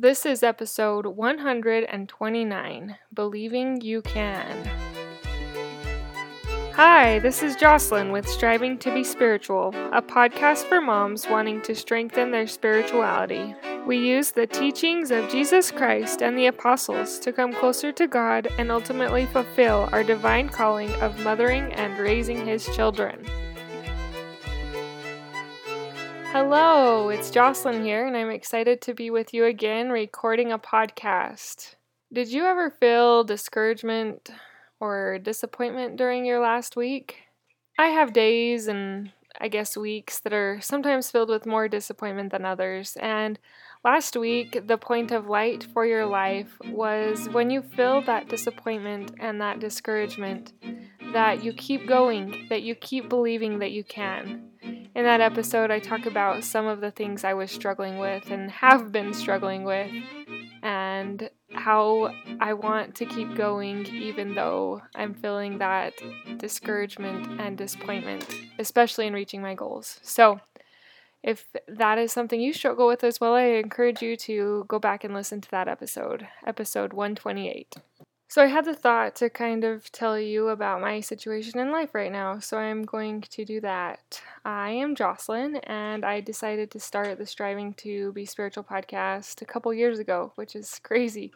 This is episode 129 Believing You Can. Hi, this is Jocelyn with Striving to Be Spiritual, a podcast for moms wanting to strengthen their spirituality. We use the teachings of Jesus Christ and the apostles to come closer to God and ultimately fulfill our divine calling of mothering and raising His children. Hello, it's Jocelyn here, and I'm excited to be with you again recording a podcast. Did you ever feel discouragement or disappointment during your last week? I have days and I guess weeks that are sometimes filled with more disappointment than others, and last week, the point of light for your life was when you feel that disappointment and that discouragement, that you keep going, that you keep believing that you can. In that episode, I talk about some of the things I was struggling with and have been struggling with, and how I want to keep going even though I'm feeling that discouragement and disappointment, especially in reaching my goals. So, if that is something you struggle with as well, I encourage you to go back and listen to that episode, episode 128. So, I had the thought to kind of tell you about my situation in life right now, so I'm going to do that. I am Jocelyn, and I decided to start the Striving to Be Spiritual podcast a couple years ago, which is crazy.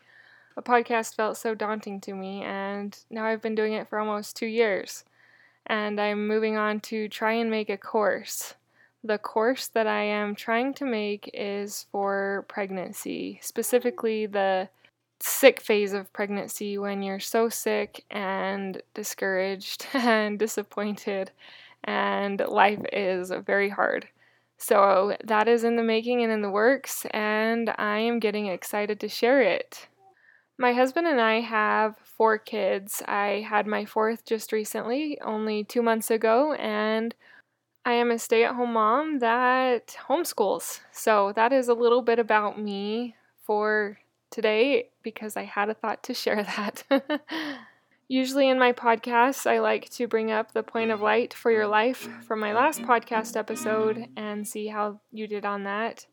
A podcast felt so daunting to me, and now I've been doing it for almost two years. And I'm moving on to try and make a course. The course that I am trying to make is for pregnancy, specifically the sick phase of pregnancy when you're so sick and discouraged and disappointed and life is very hard. So that is in the making and in the works, and I am getting excited to share it. My husband and I have four kids. I had my fourth just recently, only two months ago, and I am a stay at home mom that homeschools. So that is a little bit about me for today because I had a thought to share that. Usually in my podcasts, I like to bring up the point of light for your life from my last podcast episode and see how you did on that.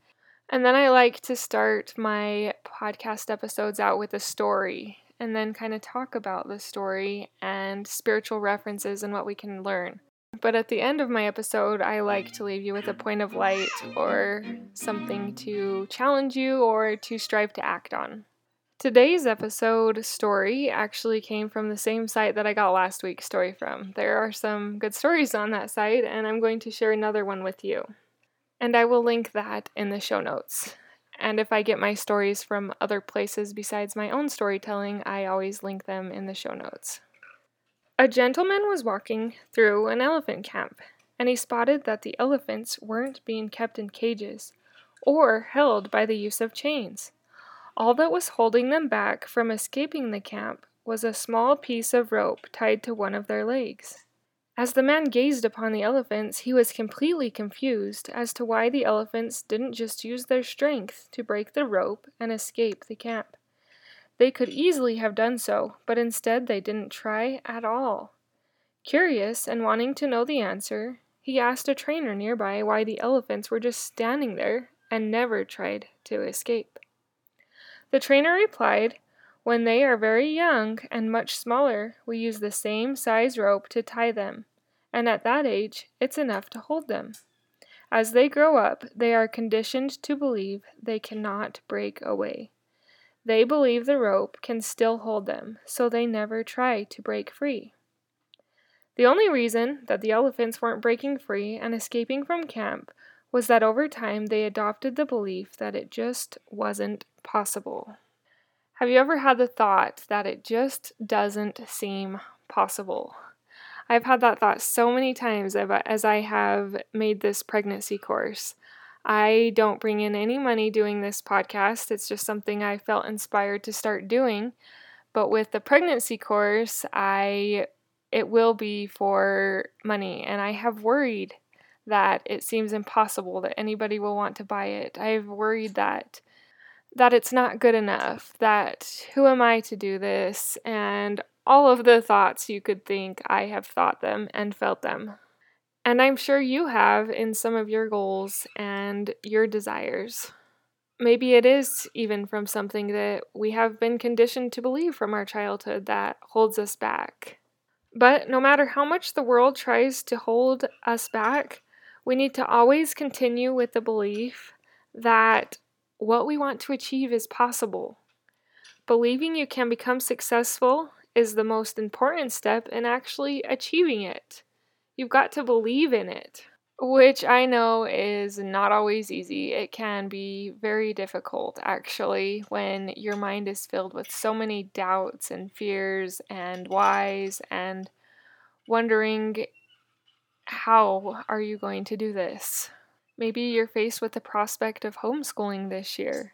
And then I like to start my podcast episodes out with a story and then kind of talk about the story and spiritual references and what we can learn. But at the end of my episode, I like to leave you with a point of light or something to challenge you or to strive to act on. Today's episode story actually came from the same site that I got last week's story from. There are some good stories on that site, and I'm going to share another one with you. And I will link that in the show notes. And if I get my stories from other places besides my own storytelling, I always link them in the show notes. A gentleman was walking through an elephant camp, and he spotted that the elephants weren't being kept in cages or held by the use of chains. All that was holding them back from escaping the camp was a small piece of rope tied to one of their legs. As the man gazed upon the elephants, he was completely confused as to why the elephants didn't just use their strength to break the rope and escape the camp. They could easily have done so, but instead they didn't try at all. Curious and wanting to know the answer, he asked a trainer nearby why the elephants were just standing there and never tried to escape. The trainer replied, When they are very young and much smaller, we use the same size rope to tie them, and at that age, it's enough to hold them. As they grow up, they are conditioned to believe they cannot break away. They believe the rope can still hold them, so they never try to break free. The only reason that the elephants weren't breaking free and escaping from camp was that over time they adopted the belief that it just wasn't possible. Have you ever had the thought that it just doesn't seem possible? I've had that thought so many times as I have made this pregnancy course. I don't bring in any money doing this podcast. It's just something I felt inspired to start doing. But with the pregnancy course, I it will be for money and I have worried that it seems impossible that anybody will want to buy it. I've worried that that it's not good enough, that who am I to do this and all of the thoughts you could think I have thought them and felt them. And I'm sure you have in some of your goals and your desires. Maybe it is even from something that we have been conditioned to believe from our childhood that holds us back. But no matter how much the world tries to hold us back, we need to always continue with the belief that what we want to achieve is possible. Believing you can become successful is the most important step in actually achieving it. You've got to believe in it which I know is not always easy. It can be very difficult, actually, when your mind is filled with so many doubts and fears and whys and wondering how are you going to do this? Maybe you're faced with the prospect of homeschooling this year.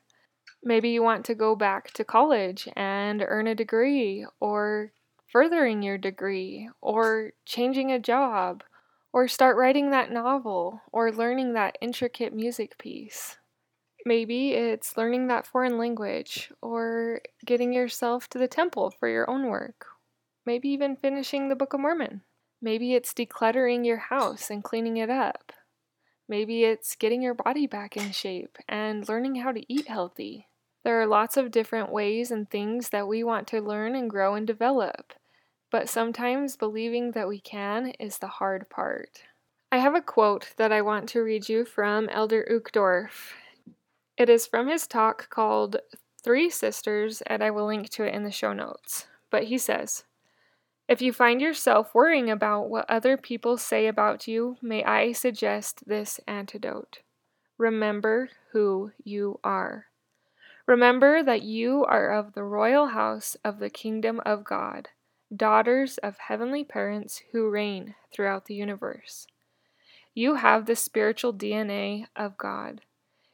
Maybe you want to go back to college and earn a degree, or furthering your degree, or changing a job or start writing that novel or learning that intricate music piece. Maybe it's learning that foreign language or getting yourself to the temple for your own work. Maybe even finishing the Book of Mormon. Maybe it's decluttering your house and cleaning it up. Maybe it's getting your body back in shape and learning how to eat healthy. There are lots of different ways and things that we want to learn and grow and develop but sometimes believing that we can is the hard part. I have a quote that I want to read you from Elder Uchtdorf. It is from his talk called Three Sisters, and I will link to it in the show notes. But he says, If you find yourself worrying about what other people say about you, may I suggest this antidote. Remember who you are. Remember that you are of the royal house of the kingdom of God daughters of heavenly parents who reign throughout the universe. You have the spiritual DNA of God.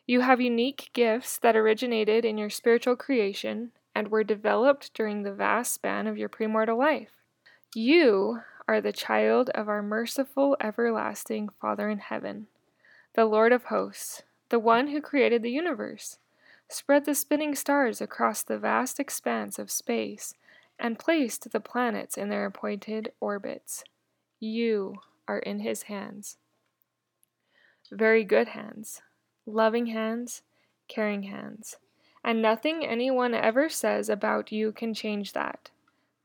You have unique gifts that originated in your spiritual creation and were developed during the vast span of your premortal life. You are the child of our merciful, everlasting Father in heaven, the Lord of hosts, the one who created the universe, spread the spinning stars across the vast expanse of space and placed the planets in their appointed orbits. You are in his hands. Very good hands, loving hands, caring hands. And nothing anyone ever says about you can change that.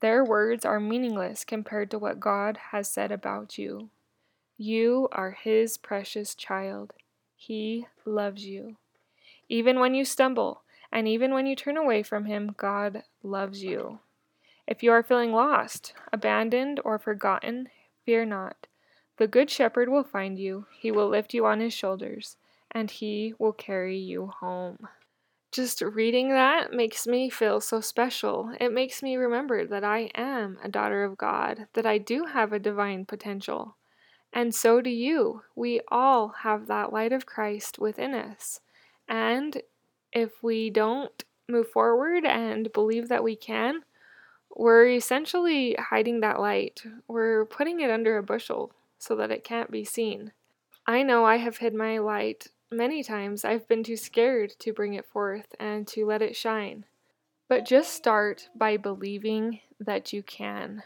Their words are meaningless compared to what God has said about you. You are His precious child. He loves you. Even when you stumble, and even when you turn away from Him, God loves you. If you are feeling lost, abandoned, or forgotten, fear not. The Good Shepherd will find you, he will lift you on his shoulders, and he will carry you home. Just reading that makes me feel so special. It makes me remember that I am a daughter of God, that I do have a divine potential. And so do you. We all have that light of Christ within us. And if we don't move forward and believe that we can, we're essentially hiding that light. We're putting it under a bushel so that it can't be seen. I know I have hid my light many times. I've been too scared to bring it forth and to let it shine. But just start by believing that you can.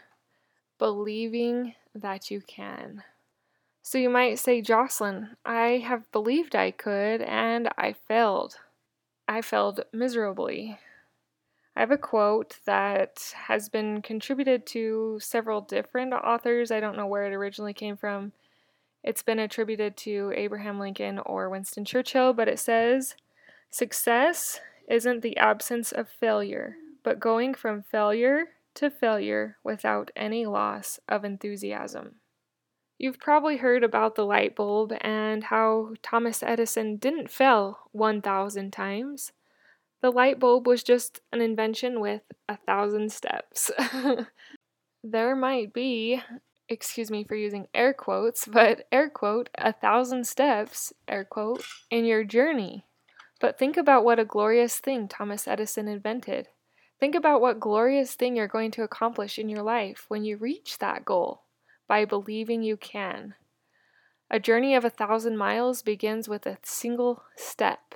Believing that you can. So you might say, Jocelyn, I have believed I could and I failed. I failed miserably. I have a quote that has been contributed to several different authors. I don't know where it originally came from. It's been attributed to Abraham Lincoln or Winston Churchill, but it says Success isn't the absence of failure, but going from failure to failure without any loss of enthusiasm. You've probably heard about the light bulb and how Thomas Edison didn't fail 1,000 times. The light bulb was just an invention with a thousand steps. there might be, excuse me for using air quotes, but air quote, a thousand steps, air quote, in your journey. But think about what a glorious thing Thomas Edison invented. Think about what glorious thing you're going to accomplish in your life when you reach that goal by believing you can. A journey of a thousand miles begins with a single step.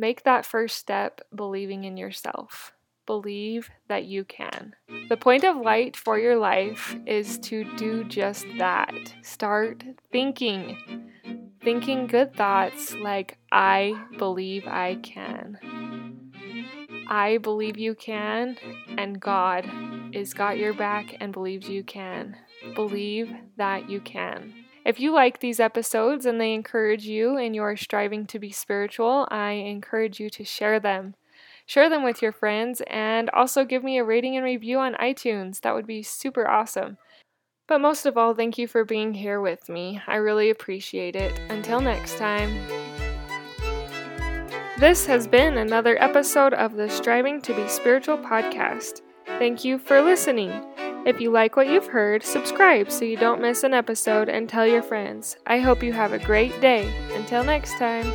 Make that first step believing in yourself. Believe that you can. The point of light for your life is to do just that. Start thinking. thinking good thoughts like, I believe I can. I believe you can, and God is got your back and believes you can. Believe that you can. If you like these episodes and they encourage you in your striving to be spiritual, I encourage you to share them. Share them with your friends and also give me a rating and review on iTunes. That would be super awesome. But most of all, thank you for being here with me. I really appreciate it. Until next time. This has been another episode of the Striving to Be Spiritual podcast. Thank you for listening. If you like what you've heard, subscribe so you don't miss an episode and tell your friends. I hope you have a great day. Until next time.